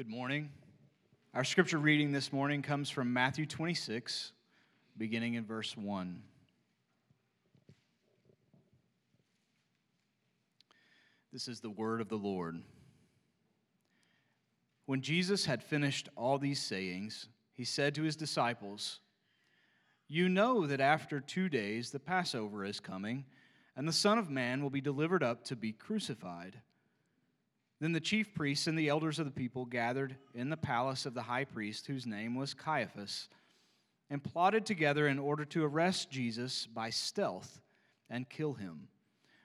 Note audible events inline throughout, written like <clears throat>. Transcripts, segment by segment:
Good morning. Our scripture reading this morning comes from Matthew 26, beginning in verse 1. This is the word of the Lord. When Jesus had finished all these sayings, he said to his disciples, You know that after two days the Passover is coming, and the Son of Man will be delivered up to be crucified. Then the chief priests and the elders of the people gathered in the palace of the high priest, whose name was Caiaphas, and plotted together in order to arrest Jesus by stealth and kill him.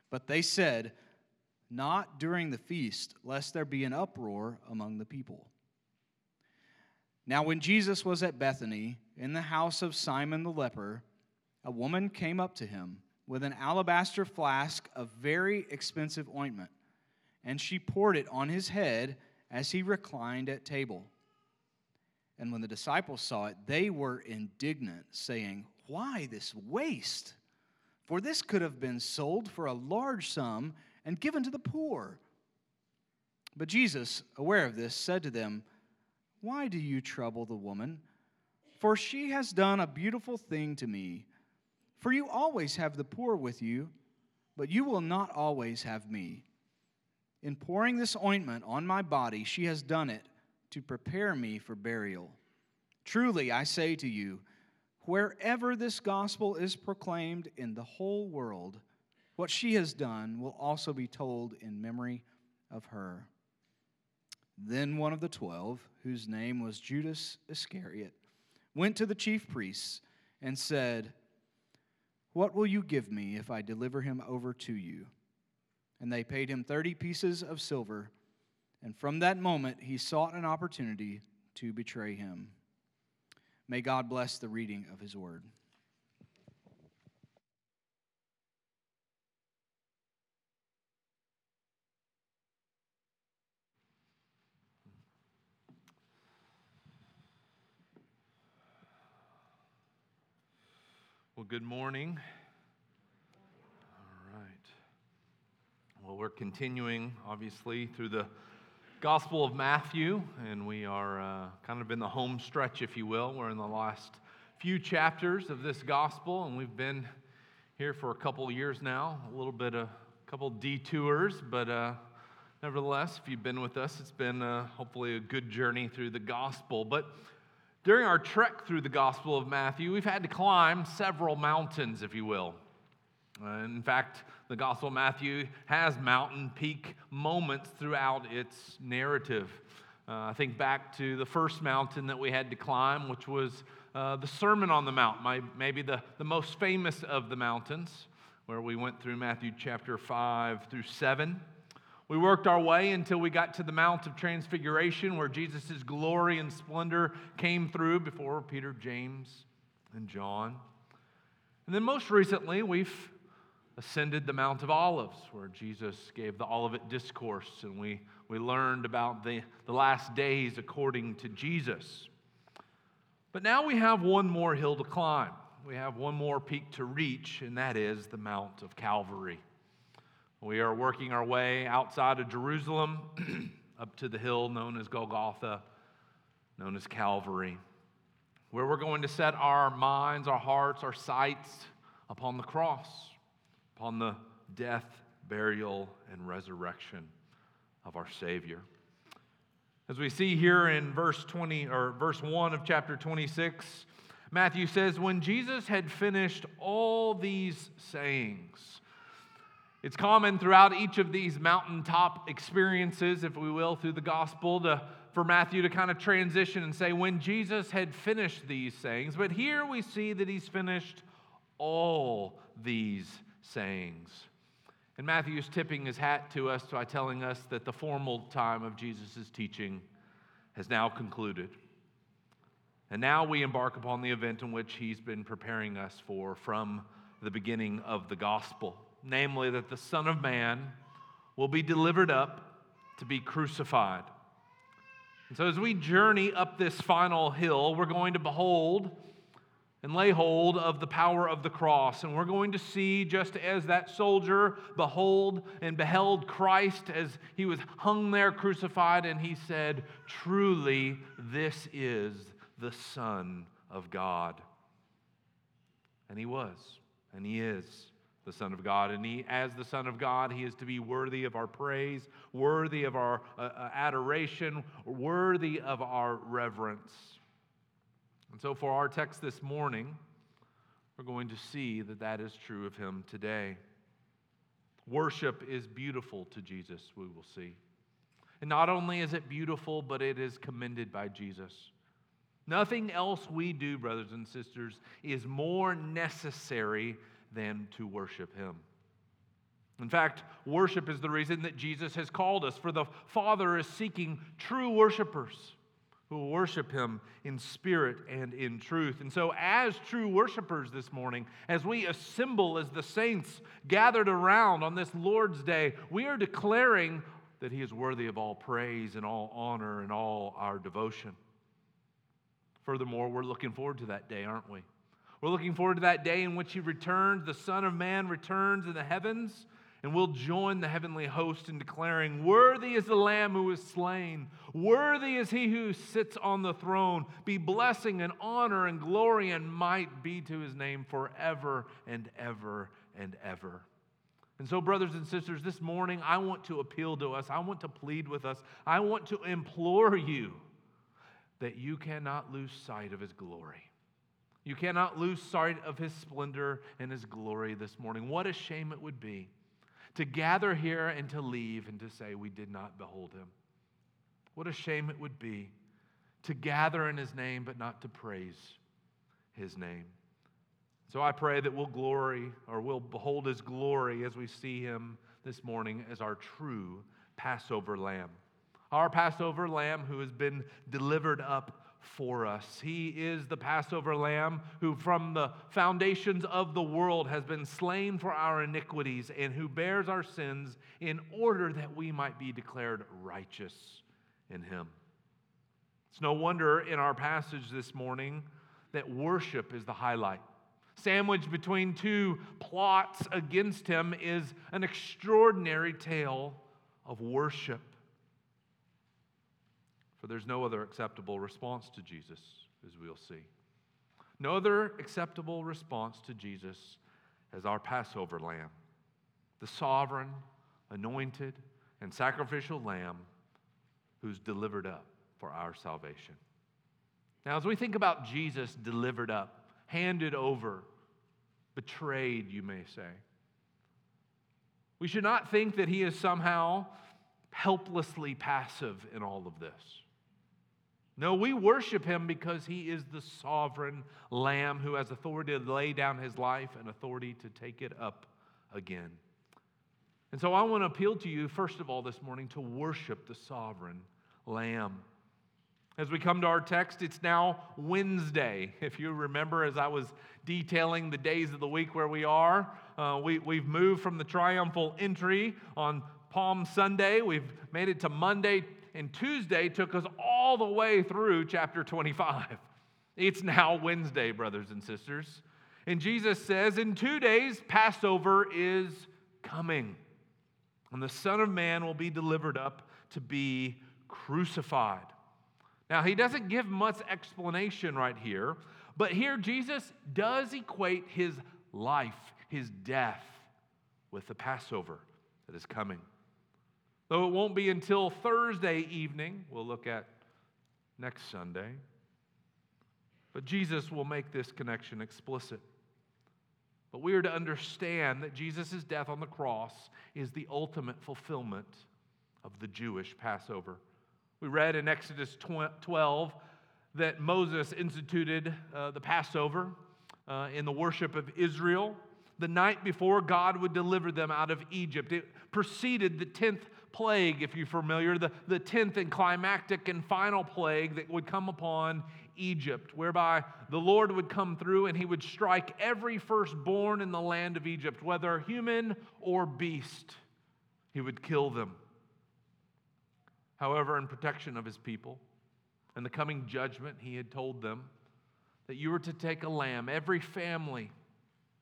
But they said, Not during the feast, lest there be an uproar among the people. Now, when Jesus was at Bethany, in the house of Simon the leper, a woman came up to him with an alabaster flask of very expensive ointment and she poured it on his head as he reclined at table. And when the disciples saw it, they were indignant, saying, Why this waste? For this could have been sold for a large sum and given to the poor. But Jesus, aware of this, said to them, Why do you trouble the woman? For she has done a beautiful thing to me. For you always have the poor with you, but you will not always have me. In pouring this ointment on my body, she has done it to prepare me for burial. Truly, I say to you, wherever this gospel is proclaimed in the whole world, what she has done will also be told in memory of her. Then one of the twelve, whose name was Judas Iscariot, went to the chief priests and said, What will you give me if I deliver him over to you? And they paid him 30 pieces of silver. And from that moment, he sought an opportunity to betray him. May God bless the reading of his word. Well, good morning. Well, we're continuing, obviously, through the Gospel of Matthew, and we are uh, kind of in the home stretch, if you will. We're in the last few chapters of this Gospel, and we've been here for a couple years now, a little bit of a couple detours, but uh, nevertheless, if you've been with us, it's been uh, hopefully a good journey through the Gospel. But during our trek through the Gospel of Matthew, we've had to climb several mountains, if you will. Uh, in fact, the Gospel of Matthew has mountain peak moments throughout its narrative. Uh, I think back to the first mountain that we had to climb, which was uh, the Sermon on the Mount, my, maybe the, the most famous of the mountains, where we went through Matthew chapter 5 through 7. We worked our way until we got to the Mount of Transfiguration, where Jesus' glory and splendor came through before Peter, James, and John. And then most recently, we've ascended the Mount of Olives, where Jesus gave the Olivet Discourse, and we, we learned about the, the last days according to Jesus. But now we have one more hill to climb. We have one more peak to reach, and that is the Mount of Calvary. We are working our way outside of Jerusalem <clears throat> up to the hill known as Golgotha, known as Calvary, where we're going to set our minds, our hearts, our sights upon the cross upon the death, burial, and resurrection of our Savior. As we see here in verse 20 or verse 1 of chapter 26, Matthew says, When Jesus had finished all these sayings, it's common throughout each of these mountaintop experiences, if we will, through the gospel, to, for Matthew to kind of transition and say, when Jesus had finished these sayings. But here we see that he's finished all these sayings. And Matthew is tipping his hat to us by telling us that the formal time of Jesus' teaching has now concluded. And now we embark upon the event in which he's been preparing us for from the beginning of the gospel namely, that the Son of Man will be delivered up to be crucified. And so, as we journey up this final hill, we're going to behold and lay hold of the power of the cross. And we're going to see, just as that soldier behold and beheld Christ as he was hung there crucified, and he said, Truly, this is the Son of God. And he was, and he is the Son of God. And he, as the Son of God, he is to be worthy of our praise, worthy of our uh, uh adoration, worthy of our reverence. And so, for our text this morning, we're going to see that that is true of him today. Worship is beautiful to Jesus, we will see. And not only is it beautiful, but it is commended by Jesus. Nothing else we do, brothers and sisters, is more necessary than to worship him. In fact, worship is the reason that Jesus has called us, for the Father is seeking true worshipers who will worship him in spirit and in truth. And so, as true worshipers this morning, as we assemble as the saints gathered around on this Lord's Day, we are declaring that he is worthy of all praise and all honor and all our devotion. Furthermore, we're looking forward to that day, aren't we? We're looking forward to that day in which he returns, the Son of Man returns in the heavens and we'll join the heavenly host in declaring, Worthy is the Lamb who was slain, worthy is he who sits on the throne. Be blessing and honor and glory and might be to his name forever and ever and ever. And so, brothers and sisters, this morning I want to appeal to us. I want to plead with us. I want to implore you that you cannot lose sight of his glory. You cannot lose sight of his splendor and his glory this morning. What a shame it would be to gather here and to leave and to say, We did not behold him. What a shame it would be to gather in his name, but not to praise his name. So I pray that we'll glory or we'll behold his glory as we see him this morning as our true Passover lamb. Our Passover lamb who has been delivered up for us. He is the Passover lamb who, from the foundations of the world, has been slain for our iniquities and who bears our sins in order that we might be declared righteous in him. It's no wonder in our passage this morning that worship is the highlight. Sandwiched between two plots against him is an extraordinary tale of worship. There's no other acceptable response to Jesus, as we'll see. No other acceptable response to Jesus as our Passover lamb, the sovereign, anointed, and sacrificial lamb who's delivered up for our salvation. Now, as we think about Jesus delivered up, handed over, betrayed, you may say, we should not think that he is somehow helplessly passive in all of this. No, we worship him because he is the sovereign lamb who has authority to lay down his life and authority to take it up again. And so I want to appeal to you, first of all, this morning to worship the sovereign lamb. As we come to our text, it's now Wednesday. If you remember, as I was detailing the days of the week where we are, uh, we, we've moved from the triumphal entry on Palm Sunday. We've made it to Monday, and Tuesday took us all the way through chapter 25. It's now Wednesday, brothers and sisters. And Jesus says, In two days, Passover is coming, and the Son of Man will be delivered up to be crucified. Now, he doesn't give much explanation right here, but here Jesus does equate his life, his death, with the Passover that is coming. Though it won't be until Thursday evening, we'll look at next Sunday. But Jesus will make this connection explicit. But we are to understand that Jesus' death on the cross is the ultimate fulfillment of the Jewish Passover. We read in Exodus 12 that Moses instituted uh, the Passover uh, in the worship of Israel the night before God would deliver them out of Egypt. It preceded the 10th plague, if you're familiar, the, the 10th and climactic and final plague that would come upon Egypt, whereby the Lord would come through and he would strike every firstborn in the land of Egypt, whether human or beast. He would kill them. However, in protection of his people and the coming judgment, he had told them that you were to take a lamb, every family,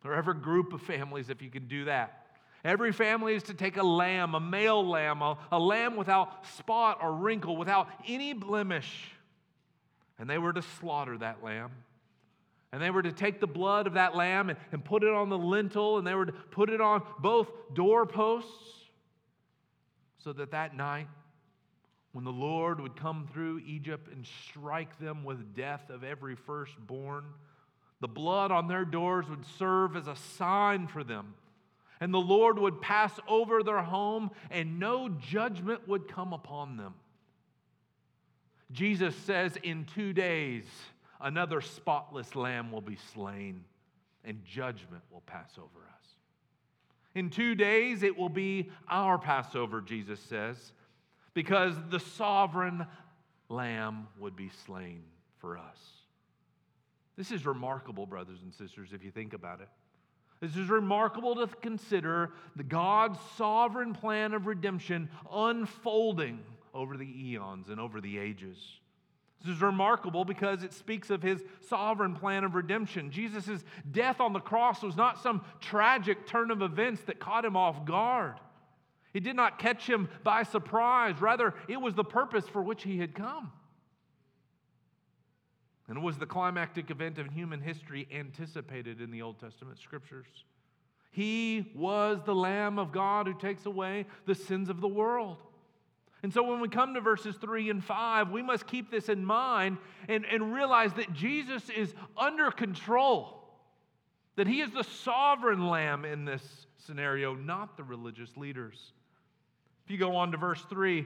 or every group of families, if you can do that. Every family is to take a lamb, a male lamb, a, a lamb without spot or wrinkle, without any blemish. And they were to slaughter that lamb. And they were to take the blood of that lamb and, and put it on the lintel, and they were to put it on both doorposts, so that that night, when the Lord would come through Egypt and strike them with death of every firstborn, the blood on their doors would serve as a sign for them. And the Lord would pass over their home, and no judgment would come upon them. Jesus says, In two days, another spotless lamb will be slain, and judgment will pass over us. In two days, it will be our Passover, Jesus says because the sovereign lamb would be slain for us. This is remarkable, brothers and sisters, if you think about it. This is remarkable to consider the God's sovereign plan of redemption unfolding over the eons and over the ages. This is remarkable because it speaks of his sovereign plan of redemption. Jesus' death on the cross was not some tragic turn of events that caught him off guard. It did not catch him by surprise. Rather, it was the purpose for which he had come. And it was the climactic event of human history anticipated in the Old Testament scriptures. He was the Lamb of God who takes away the sins of the world. And so when we come to verses 3 and 5, we must keep this in mind and, and realize that Jesus is under control, that he is the sovereign Lamb in this scenario, not the religious leaders. If you go on to verse 3,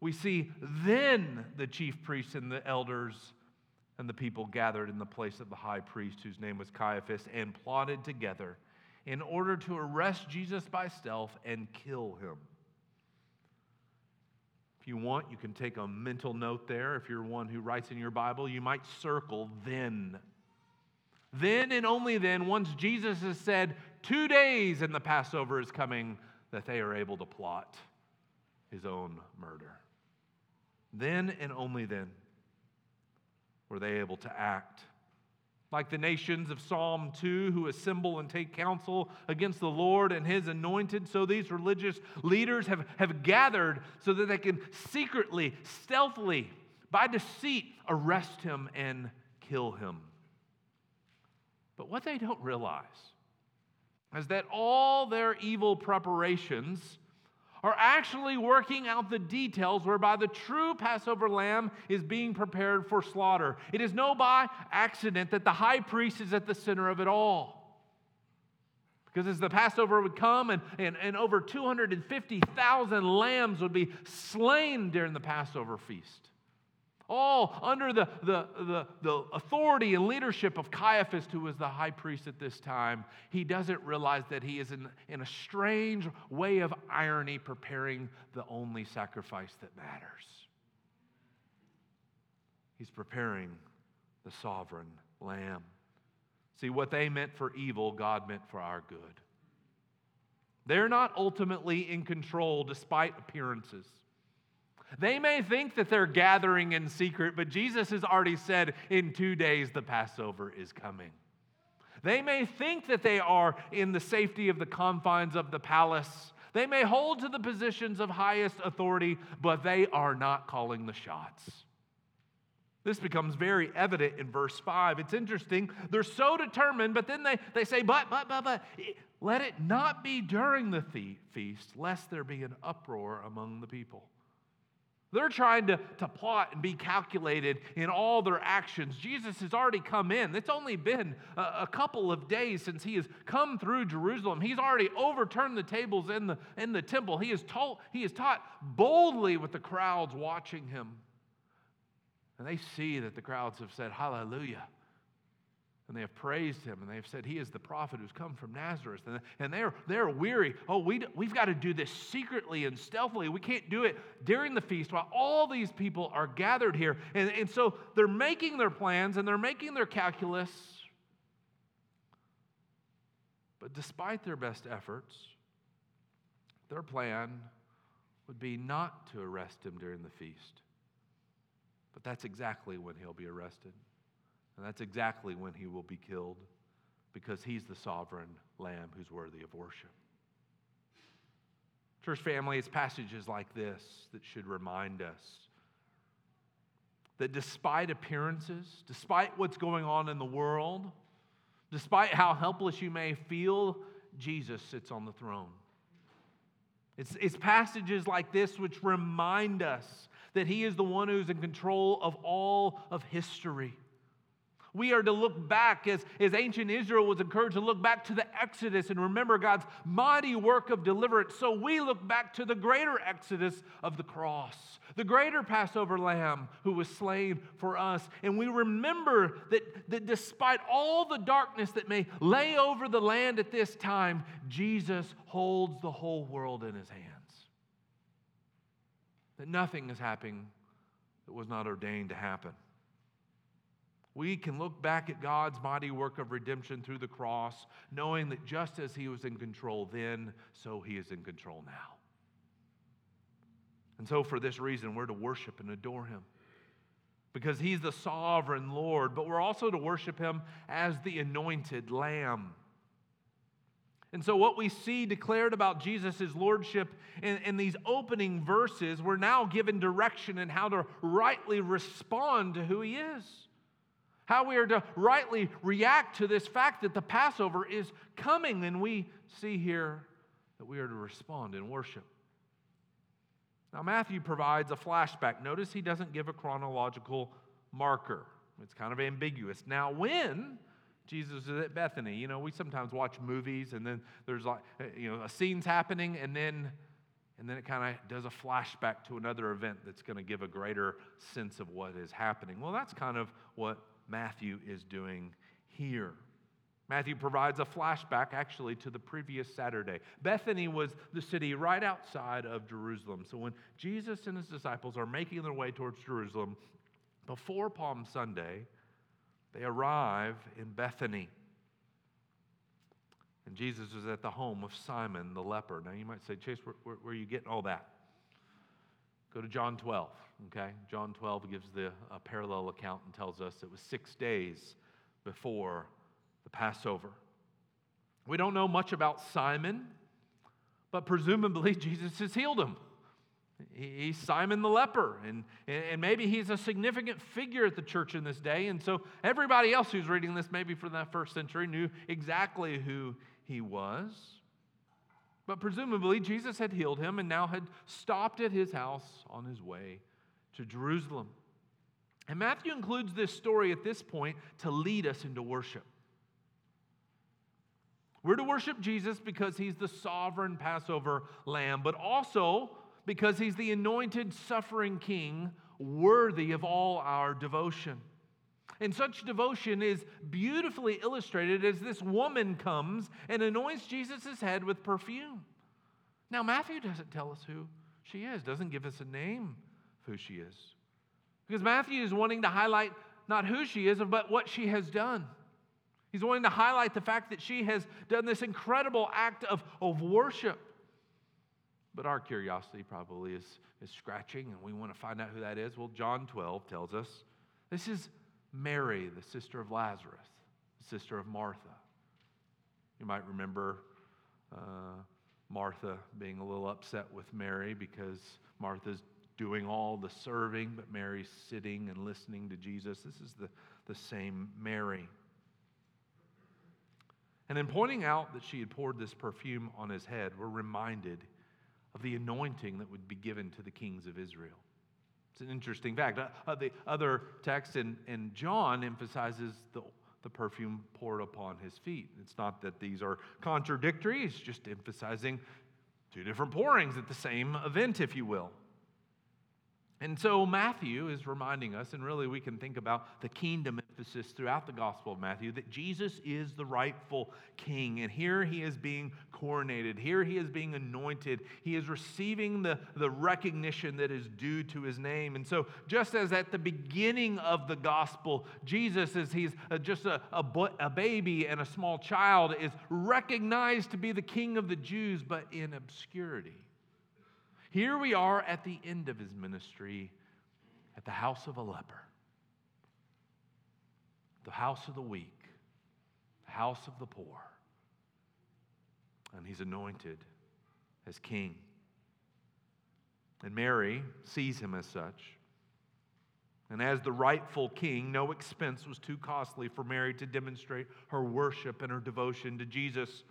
we see then the chief priests and the elders and the people gathered in the place of the high priest, whose name was Caiaphas, and plotted together in order to arrest Jesus by stealth and kill him. If you want, you can take a mental note there. If you're one who writes in your Bible, you might circle then. Then and only then, once Jesus has said, two days and the Passover is coming, that they are able to plot his own murder. Then and only then were they able to act. Like the nations of Psalm 2 who assemble and take counsel against the Lord and his anointed, so these religious leaders have, have gathered so that they can secretly, stealthily, by deceit, arrest him and kill him. But what they don't realize is that all their evil preparations are actually working out the details whereby the true Passover lamb is being prepared for slaughter. It is no by accident that the high priest is at the center of it all. Because as the Passover would come and, and, and over 250,000 lambs would be slain during the Passover feast all under the, the, the, the, authority and leadership of Caiaphas, who was the high priest at this time, he doesn't realize that he is in, in a strange way of irony preparing the only sacrifice that matters. He's preparing the sovereign lamb. See, what they meant for evil, God meant for our good. They're not ultimately in control despite appearances. They may think that they're gathering in secret, but Jesus has already said in two days the Passover is coming. They may think that they are in the safety of the confines of the palace. They may hold to the positions of highest authority, but they are not calling the shots. This becomes very evident in verse 5. It's interesting. They're so determined, but then they, they say, but, but, but, but, let it not be during the feast, lest there be an uproar among the people. They're trying to, to plot and be calculated in all their actions. Jesus has already come in. It's only been a, a, couple of days since he has come through Jerusalem. He's already overturned the tables in the, in the temple. He has, told, he has taught boldly with the crowds watching him. And they see that the crowds have said, Hallelujah and they have praised him and they've said he is the prophet who's come from nazareth. And, and they're, they're weary. Oh we, we've got to do this secretly and stealthily. We can't do it during the feast while all these people are gathered here. And, and so they're making their plans and they're making their calculus. But despite their best efforts their plan would be not to arrest him during the feast. But that's exactly when he'll be arrested And that's exactly when he will be killed because he's the sovereign lamb who's worthy of worship. Church family, it's passages like this that should remind us that despite appearances, despite what's going on in the world, despite how helpless you may feel, Jesus sits on the throne. It's, it's passages like this which remind us that He is the one who's in control of all of history. We are to look back as, as ancient Israel was encouraged to look back to the Exodus and remember God's mighty work of deliverance. So we look back to the greater Exodus of the cross, the greater Passover lamb who was slain for us. And we remember that, that despite all the darkness that may lay over the land at this time, Jesus holds the whole world in his hands. That nothing is happening that was not ordained to happen. We can look back at God's mighty work of redemption through the cross, knowing that just as He was in control then, so He is in control now. And so, for this reason, we're to worship and adore Him because He's the sovereign Lord, but we're also to worship Him as the anointed Lamb. And so, what we see declared about Jesus' lordship in, in, these opening verses, we're now given direction in how to rightly respond to who He is. How we are to rightly react to this fact that the Passover is coming, and we see here that we are to respond in worship. Now, Matthew provides a flashback. Notice he doesn't give a chronological marker, it's kind of ambiguous. Now, when Jesus is at Bethany, you know, we sometimes watch movies and then there's like, you know, a scene's happening and then and then it kind of does a flashback to another event that's going to give a greater sense of what is happening. Well, that's kind of what Matthew is doing here. Matthew provides a flashback actually to the previous Saturday. Bethany was the city right outside of Jerusalem. So when Jesus and his disciples are making their way towards Jerusalem before Palm Sunday, they arrive in Bethany. And Jesus is at the home of Simon the leper. Now you might say, Chase, where, where, where are you getting all that? Go to John 12, okay? John 12 gives the parallel account and tells us it was six days before the Passover. We don't know much about Simon, but presumably <laughs> Jesus has healed him. He's Simon the leper, and, and maybe he's a significant figure at the church in this day. And so everybody else who's reading this, maybe from that first century, knew exactly who he was. But presumably, Jesus had healed him and now had stopped at his house on his way to Jerusalem. And Matthew includes this story at this point to lead us into worship. We're to worship Jesus because he's the sovereign Passover lamb, but also because he's the anointed suffering king worthy of all our devotion. And such devotion is beautifully illustrated as this woman comes and anoints Jesus' head with perfume. Now, Matthew doesn't tell us who she is, doesn't give us a name of who she is. Because Matthew is wanting to highlight not who she is, but what she has done. He's wanting to highlight the fact that she has done this incredible act of, of worship. But our curiosity probably is, is scratching, and we want to find out who that is. Well, John 12 tells us this is Mary, the sister of Lazarus, sister of Martha. You might remember uh, Martha being a little upset with Mary because Martha's doing all the serving, but Mary's sitting and listening to Jesus. This is the, the same Mary. And in pointing out that she had poured this perfume on his head, we're reminded of the anointing that would be given to the kings of Israel. It's an interesting fact. Uh, the other text in, in John emphasizes the, the perfume poured upon his feet. It's not that these are contradictory, it's just emphasizing two different pourings at the same event, if you will. And so Matthew is reminding us, and really we can think about the kingdom emphasis throughout the Gospel of Matthew, that Jesus is the rightful king. And here he is being coronated, here he is being anointed, he is receiving the, the recognition that is due to his name. And so, just as at the beginning of the Gospel, Jesus, as he's just a, a, a baby and a small child, is recognized to be the king of the Jews, but in obscurity. Here we are at the end of his ministry at the house of a leper. the house of the weak, the house of the poor. And he's anointed as king. And Mary sees him as such. And as the rightful king, no expense was too costly for Mary to demonstrate her worship and her devotion to Jesus.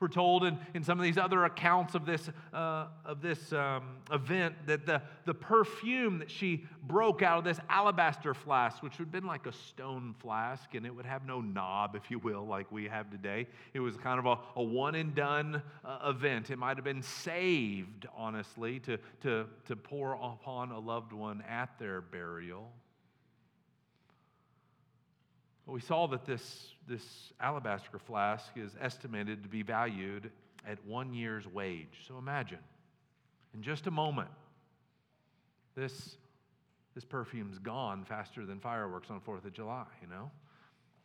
We're told in, in some of these other accounts of this, uh, of this um, event that the, the perfume that she broke out of this alabaster flask, which would have been like a stone flask, and it would have no knob, if you will, like we have today. It was kind of a, a one and done uh, event. It might have been saved, honestly, to, to, to pour upon a loved one at their burial. But we saw that this, this alabaster flask is estimated to be valued at one year's wage. So imagine, in just a moment, this, this perfume's gone faster than fireworks on 4th of July, you know?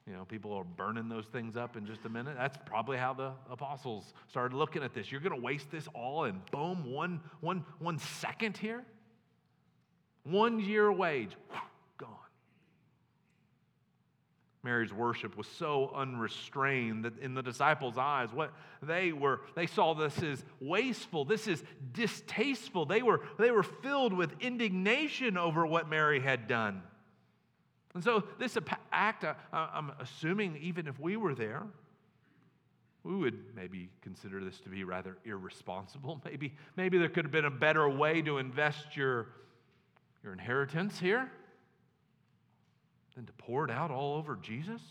You know, people are burning those things up in just a minute. That's probably how the apostles started looking at this. You're going to waste this all and boom, one, one, one second here? One year wage. Mary's worship was so unrestrained that in the disciples' eyes, what they were, they saw this as wasteful. This is distasteful. They were, they were filled with indignation over what Mary had done. And so, this act, uh, uh, I'm assuming, even if we were there, we would maybe consider this to be rather irresponsible. <laughs> Maybe, maybe there could have been a better way to invest your, your inheritance here than to pour it out all over Jesus?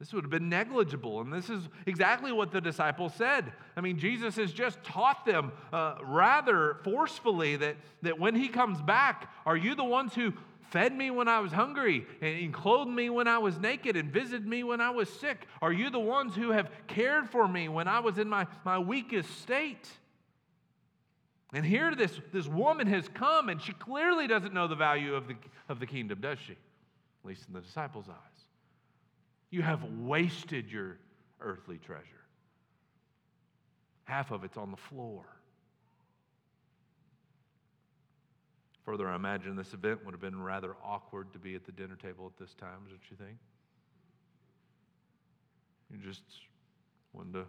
This would have been negligible. And this is exactly what the disciples said. I mean, Jesus has just taught them uh, rather forcefully that, that when he comes back, are you the ones who fed me when I was hungry and clothed me when I was naked and visited me when I was sick? Are you the ones who have cared for me when I was in my, my weakest state? And here this, this woman has come and she clearly doesn't know the value of the, of the kingdom, does she? At least in the disciples' eyes. You have wasted your earthly treasure. Half of it's on the floor. Further, I imagine this event would have been rather awkward to be at the dinner table at this time, don't you think? You just wanted to,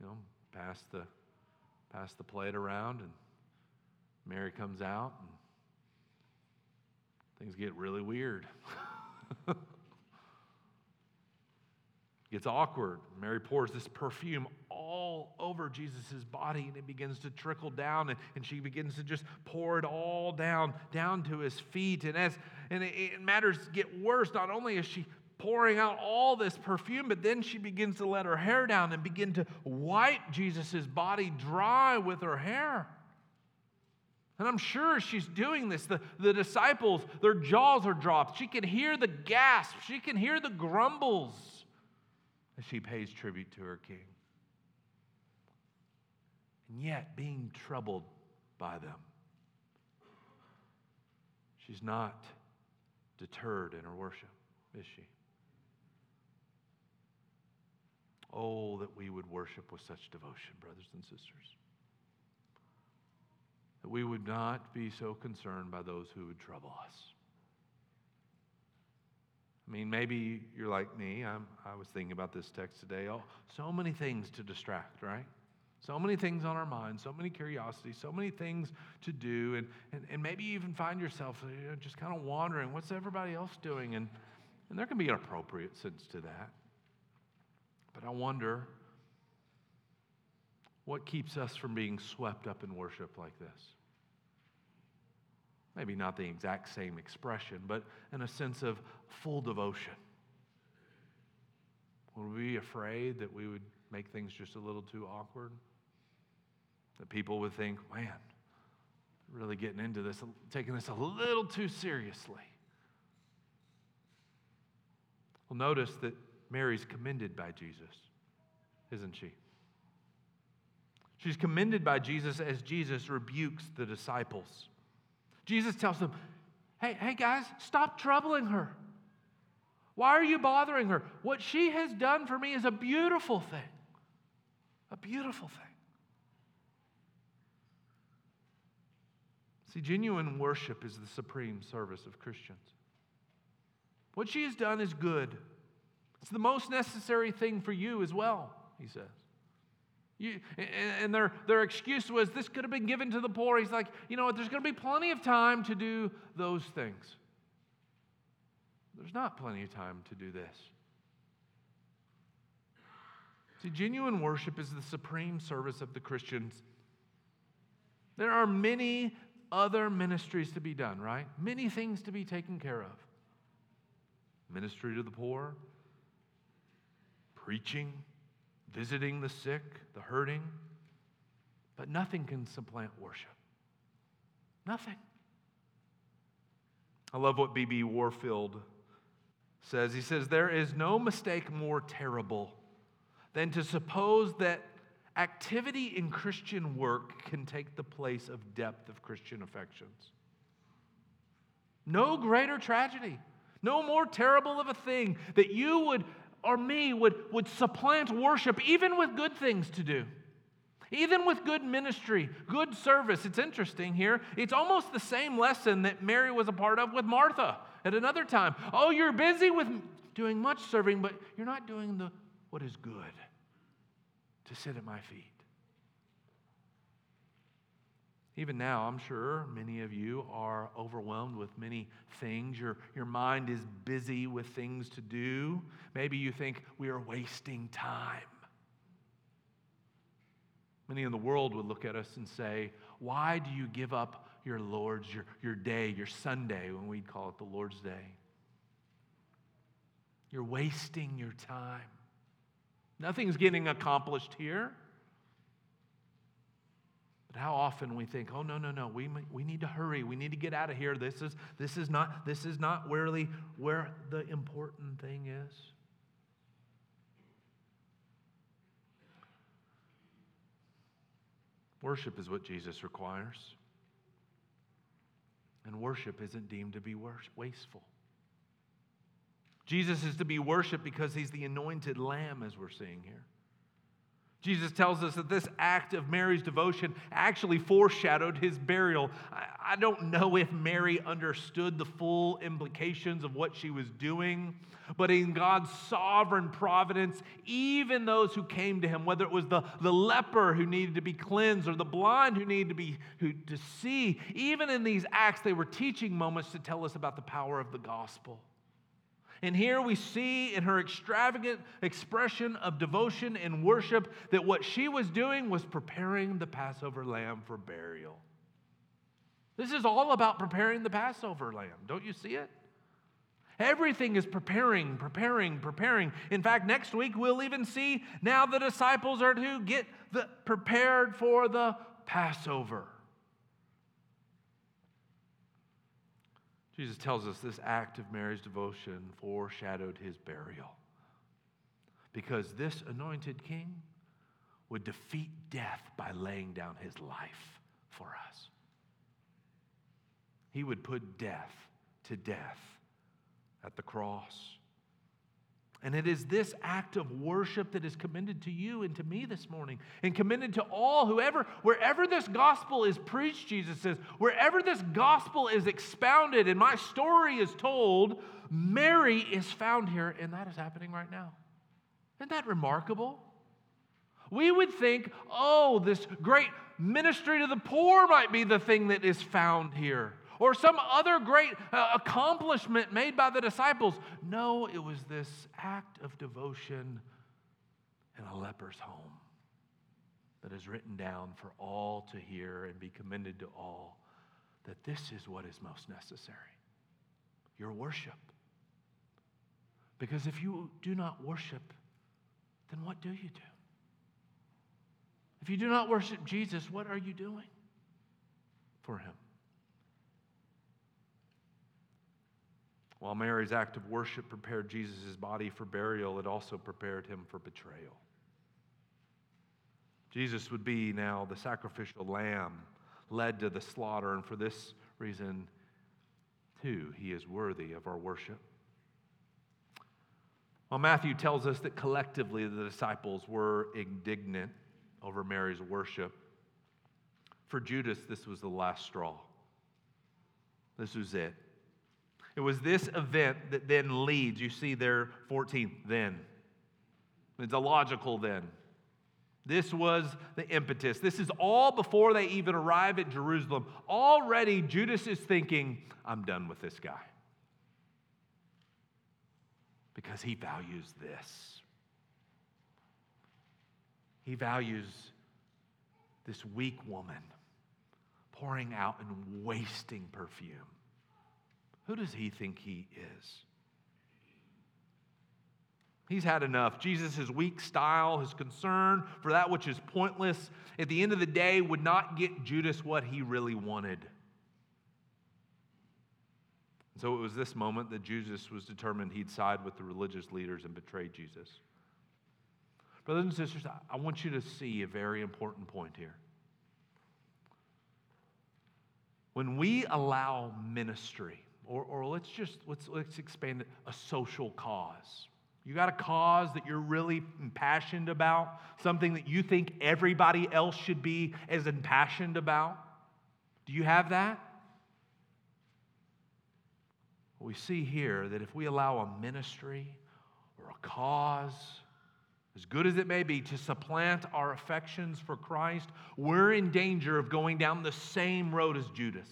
you know, pass the pass the plate around and Mary comes out and things get really weird. <laughs> gets awkward. Mary pours this perfume all over Jesus' body and it begins to trickle down and, and she begins to just pour it all down, down to his feet. And as and it, it matters get worse, not only is she pouring out all this perfume, but then she begins to let her hair down and begin to wipe Jesus' body dry with her hair. And I'm sure she's doing this. The, the disciples, their jaws are dropped. She can hear the gasp, she can hear the grumbles as she pays tribute to her king. And yet, being troubled by them, she's not deterred in her worship, is she? Oh, that we would worship with such devotion, brothers and sisters that we would not be so concerned by those who would trouble us. I mean, maybe you're like me. I'm, i was thinking about this text today. Oh, so many things to distract, right? So many things on our minds, so many curiosities, so many things to do. And, and, and maybe you even find yourself you know, just kind of wondering, what's everybody else doing? And, and there can be an appropriate sense to that. But I wonder what keeps us from being swept up in worship like this? Maybe not the exact same expression, but in a sense of full devotion. Would we be afraid that we would make things just a little too awkward? That people would think, man, really getting into this, taking this a little too seriously. Well, notice that Mary's commended by Jesus, isn't she? She's commended by Jesus as Jesus rebukes the disciples. Jesus tells them, hey, hey guys, stop troubling her. Why are you bothering her? What she has done for me is a beautiful thing. A beautiful thing. See, genuine worship is the supreme service of Christians. What she has done is good. It's the most necessary thing for you as well, he says. You, and their, their excuse was this could have been given to the poor. He's like, you know what, there's going to be plenty of time to do those things. There's not plenty of time to do this. See, genuine worship is the supreme service of the Christians. There are many other ministries to be done, right? Many things to be taken care of ministry to the poor, preaching, visiting the sick, the hurting. But nothing can supplant worship. Nothing. I love what B.B. Warfield says. He says, There is no mistake more terrible than to suppose that activity in Christian work can take the place of depth of Christian affections. No greater tragedy, no more terrible of a thing that you would or me would, would supplant worship, even with good things to do. Even with good ministry, good service. It's interesting here. It's almost the same lesson that Mary was a part of with Martha at another time. Oh, you're busy with doing much serving, but you're not doing the what is good to sit at my feet. Even now, I'm sure many of you are overwhelmed with many things. Your, your mind is busy with things to do. Maybe you think we are wasting time. Many in the world would look at us and say, Why do you give up your Lord's, your, your day, your Sunday, when we'd call it the Lord's Day? You're wasting your time. Nothing's getting accomplished here. But how often we think, oh, no, no, no, we, we need to hurry. We need to get out of here. This is, this is not, this is not really where the important thing is. Worship is what Jesus requires. And worship isn't deemed to be wasteful. Jesus is to be worshiped because he's the anointed lamb, as we're seeing here. Jesus tells us that this act of Mary's devotion actually foreshadowed his burial. I, don't know if Mary understood the full implications of what she was doing, but in God's sovereign providence, even those who came to him, whether it was the, the leper who needed to be cleansed or the blind who needed to be who, to see, even in these acts, they were teaching moments to tell us about the power of the gospel. And here we see in her extravagant expression of devotion and worship that what she was doing was preparing the Passover lamb for burial. This is all about preparing the Passover lamb. Don't you see it? Everything is preparing, preparing, preparing. In fact, next week we'll even see now the disciples are to get the, prepared for the Passover. Jesus tells us this act of Mary's devotion foreshadowed his burial. Because this anointed king would defeat death by laying down his life for us. He would put death to death at the cross. And it is this act of worship that is commended to you and to me this morning, and commended to all, whoever, wherever this gospel is preached, Jesus says, wherever this gospel is expounded and my story is told, Mary is found here, and that is happening right now. Isn't that remarkable? We would think, oh, this great ministry to the poor might be the thing that is found here or some other great uh, accomplishment made by the disciples. No, it was this act of devotion in a leper's home that is written down for all to hear and be commended to all that this is what is most necessary your worship. Because if you do not worship, then what do you do? If you do not worship Jesus, what are you doing for him? While Mary's act of worship prepared Jesus' body for burial, it also prepared him for betrayal. Jesus would be now the sacrificial lamb led to the slaughter, and for this reason, too, he is worthy of our worship. Well, Matthew tells us that collectively the disciples were indignant over Mary's worship. For Judas, this was the last straw. This was it. It was this event that then leads. You see there, 14, then. It's a logical then. This was the impetus. This is all before they even arrive at Jerusalem. Already, Judas is thinking, I'm done with this guy. Because he values this. He values this weak woman pouring out and wasting perfume. Who does he think he is? He's had enough. Jesus' weak style, his concern for that which is pointless, at the end of the day, would not get Judas what he really wanted. So it was this moment that Judas was determined he'd side with the religious leaders and betray Jesus. Brothers and sisters, I want you to see a very important point here. When we allow ministry, or, or let's just let's, let's expand it, a social cause. You got a cause that you're really impassioned about, something that you think everybody else should be as impassioned about. Do you have that? We see here that if we allow a ministry or a cause, as good as it may be, to supplant our affections for Christ, we're in danger of going down the same road as Judas.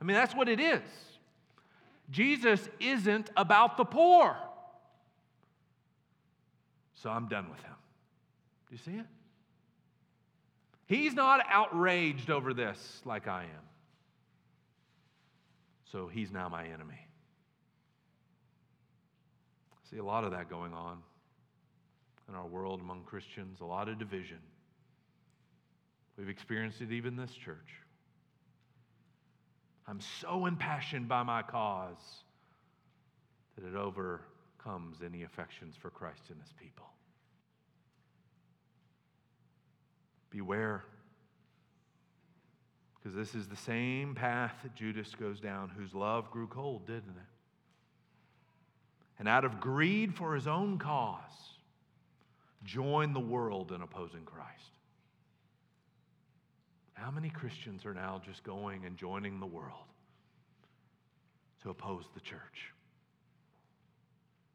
I mean, that's what it is. Jesus isn't about the poor. So I'm done with him. Do you see it? He's not outraged over this like I am. So he's now my enemy. See a lot of that going on in our world among Christians, a lot of division. We've experienced it even in this church. I'm so impassioned by my cause that it overcomes any affections for Christ and his people. Beware. Because this is the same path that Judas goes down, whose love grew cold, didn't it? And out of greed for his own cause, joined the world in opposing Christ. How many Christians are now just going and joining the world to oppose the church?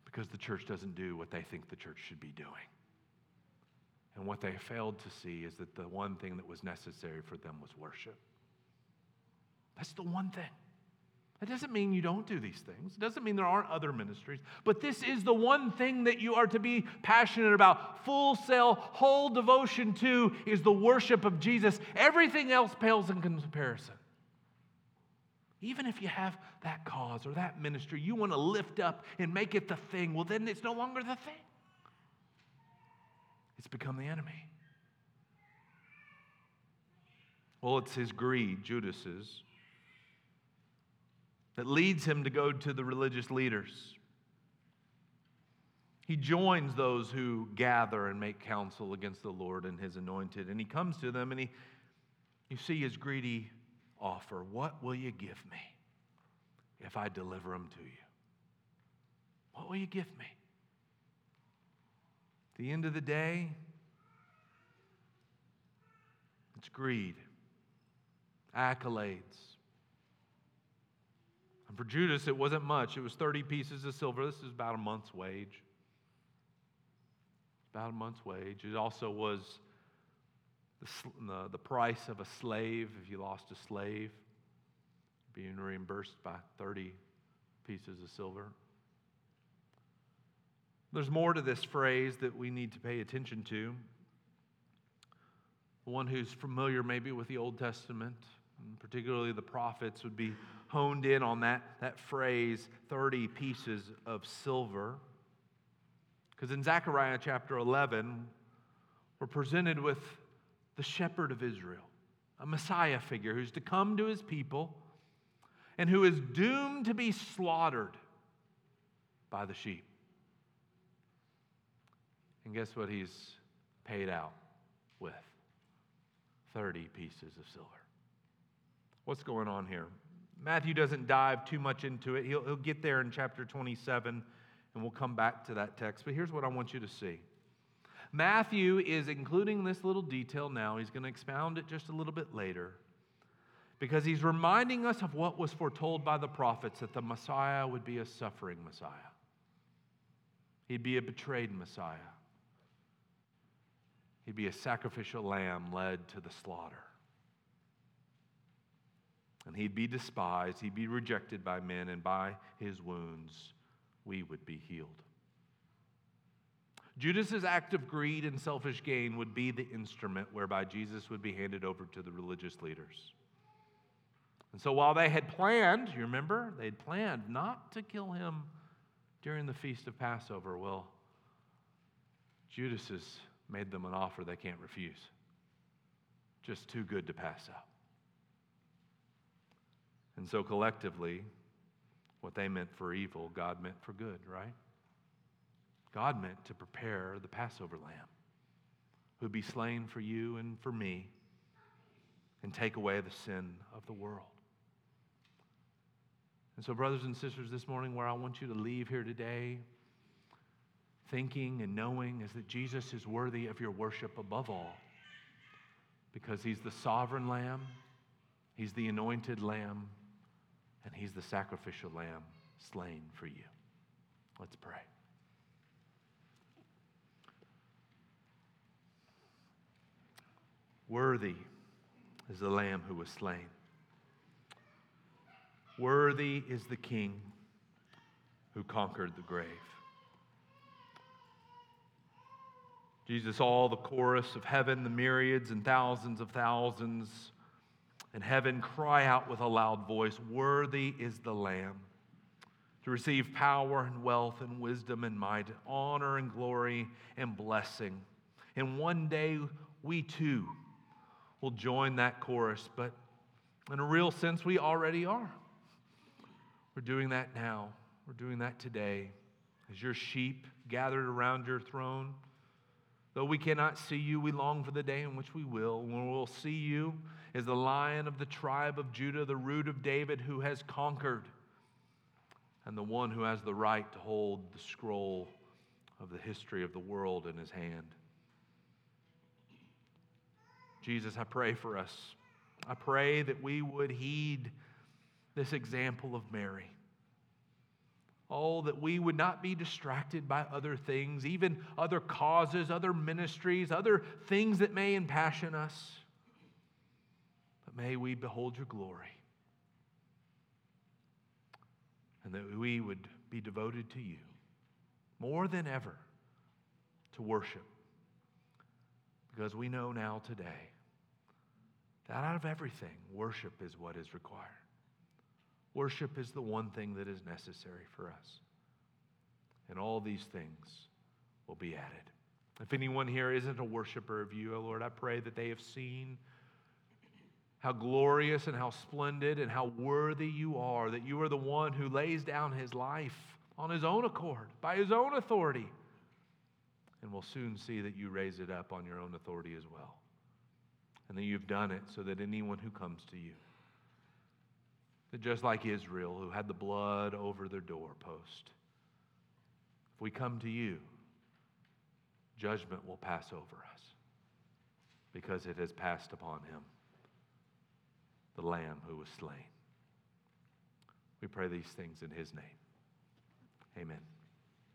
Because the church doesn't do what they think the church should be doing. And what they failed to see is that the one thing that was necessary for them was worship. That's the one thing. It doesn't mean you don't do these things. It doesn't mean there aren't other ministries. But this is the one thing that you are to be passionate about. Full sail, whole devotion to is the worship of Jesus. Everything else pales in comparison. Even if you have that cause or that ministry you want to lift up and make it the thing, well, then it's no longer the thing. It's become the enemy. Well, it's his greed, Judas's that leads him to go to the religious leaders. He joins those who gather and make counsel against the Lord and his anointed. And he comes to them and he, you see his greedy offer What will you give me if I deliver them to you? What will you give me? At the end of the day, it's greed, accolades, for Judas, it wasn't much. It was 30 pieces of silver. This is about a month's wage. About a month's wage. It also was the, the, price of a slave if you lost a slave, being reimbursed by 30 pieces of silver. There's more to this phrase that we need to pay attention to. The One who's familiar maybe with the Old Testament, particularly the prophets, would be honed in on that, that phrase 30 pieces of silver. Because in Zechariah chapter 11, we're presented with the shepherd of Israel, a Messiah figure who's to come to his people and who is doomed to be slaughtered by the sheep. And guess what he's paid out with? 30 pieces of silver. What's going on here? Matthew doesn't dive too much into it. He'll, he'll get there in chapter 27, and we'll come back to that text. But here's what I want you to see Matthew is including this little detail now. He's going to expound it just a little bit later because he's reminding us of what was foretold by the prophets that the Messiah would be a suffering Messiah. He'd be a betrayed Messiah. He'd be a sacrificial lamb led to the slaughter. And he'd be despised, he'd be rejected by men, and by his wounds we would be healed. Judas's act of greed and selfish gain would be the instrument whereby Jesus would be handed over to the religious leaders. And so while they had planned, you remember, they had planned not to kill him during the feast of Passover. Well, Judas has made them an offer they can't refuse. Just too good to pass up. And so collectively, what they meant for evil, God meant for good, right? God meant to prepare the Passover lamb who'd be slain for you and for me and take away the sin of the world. And so, brothers and sisters, this morning, where I want you to leave here today, thinking and knowing is that Jesus is worthy of your worship above all because he's the sovereign lamb, he's the anointed lamb, and he's the sacrificial lamb slain for you. Let's pray. Worthy is the lamb who was slain. Worthy is the King who conquered the grave. Jesus, all the chorus of heaven, the myriads and thousands of thousands in heaven cry out with a loud voice Worthy is the Lamb to receive power and wealth and wisdom and might, honor and glory and blessing. And one day we too will join that chorus, but in a real sense, we already are. We're doing that now. We're doing that today as your sheep gathered around your throne. Though we cannot see you, we long for the day in which we will. When we'll see you as the lion of the tribe of Judah, the root of David, who has conquered, and the one who has the right to hold the scroll of the history of the world in his hand. Jesus, I pray for us. I pray that we would heed this example of Mary. Oh, that we would not be distracted by other things, even other causes, other ministries, other things that may impassion us. May we behold your glory. And that we would be devoted to you more than ever to worship. Because we know now today that out of everything, worship is what is required. Worship is the one thing that is necessary for us. And all these things will be added. If anyone here isn't a worshiper of you, oh Lord, I pray that they have seen how glorious and how splendid and how worthy you are, that you are the one who lays down his life on his own accord, by his own authority. And we'll soon see that you raise it up on your own authority as well. And that you've done it so that anyone who comes to you that just like Israel, who had the blood over their doorpost, if we come to you, judgment will pass over us because it has passed upon him, the Lamb who was slain. We pray these things in his name. Amen.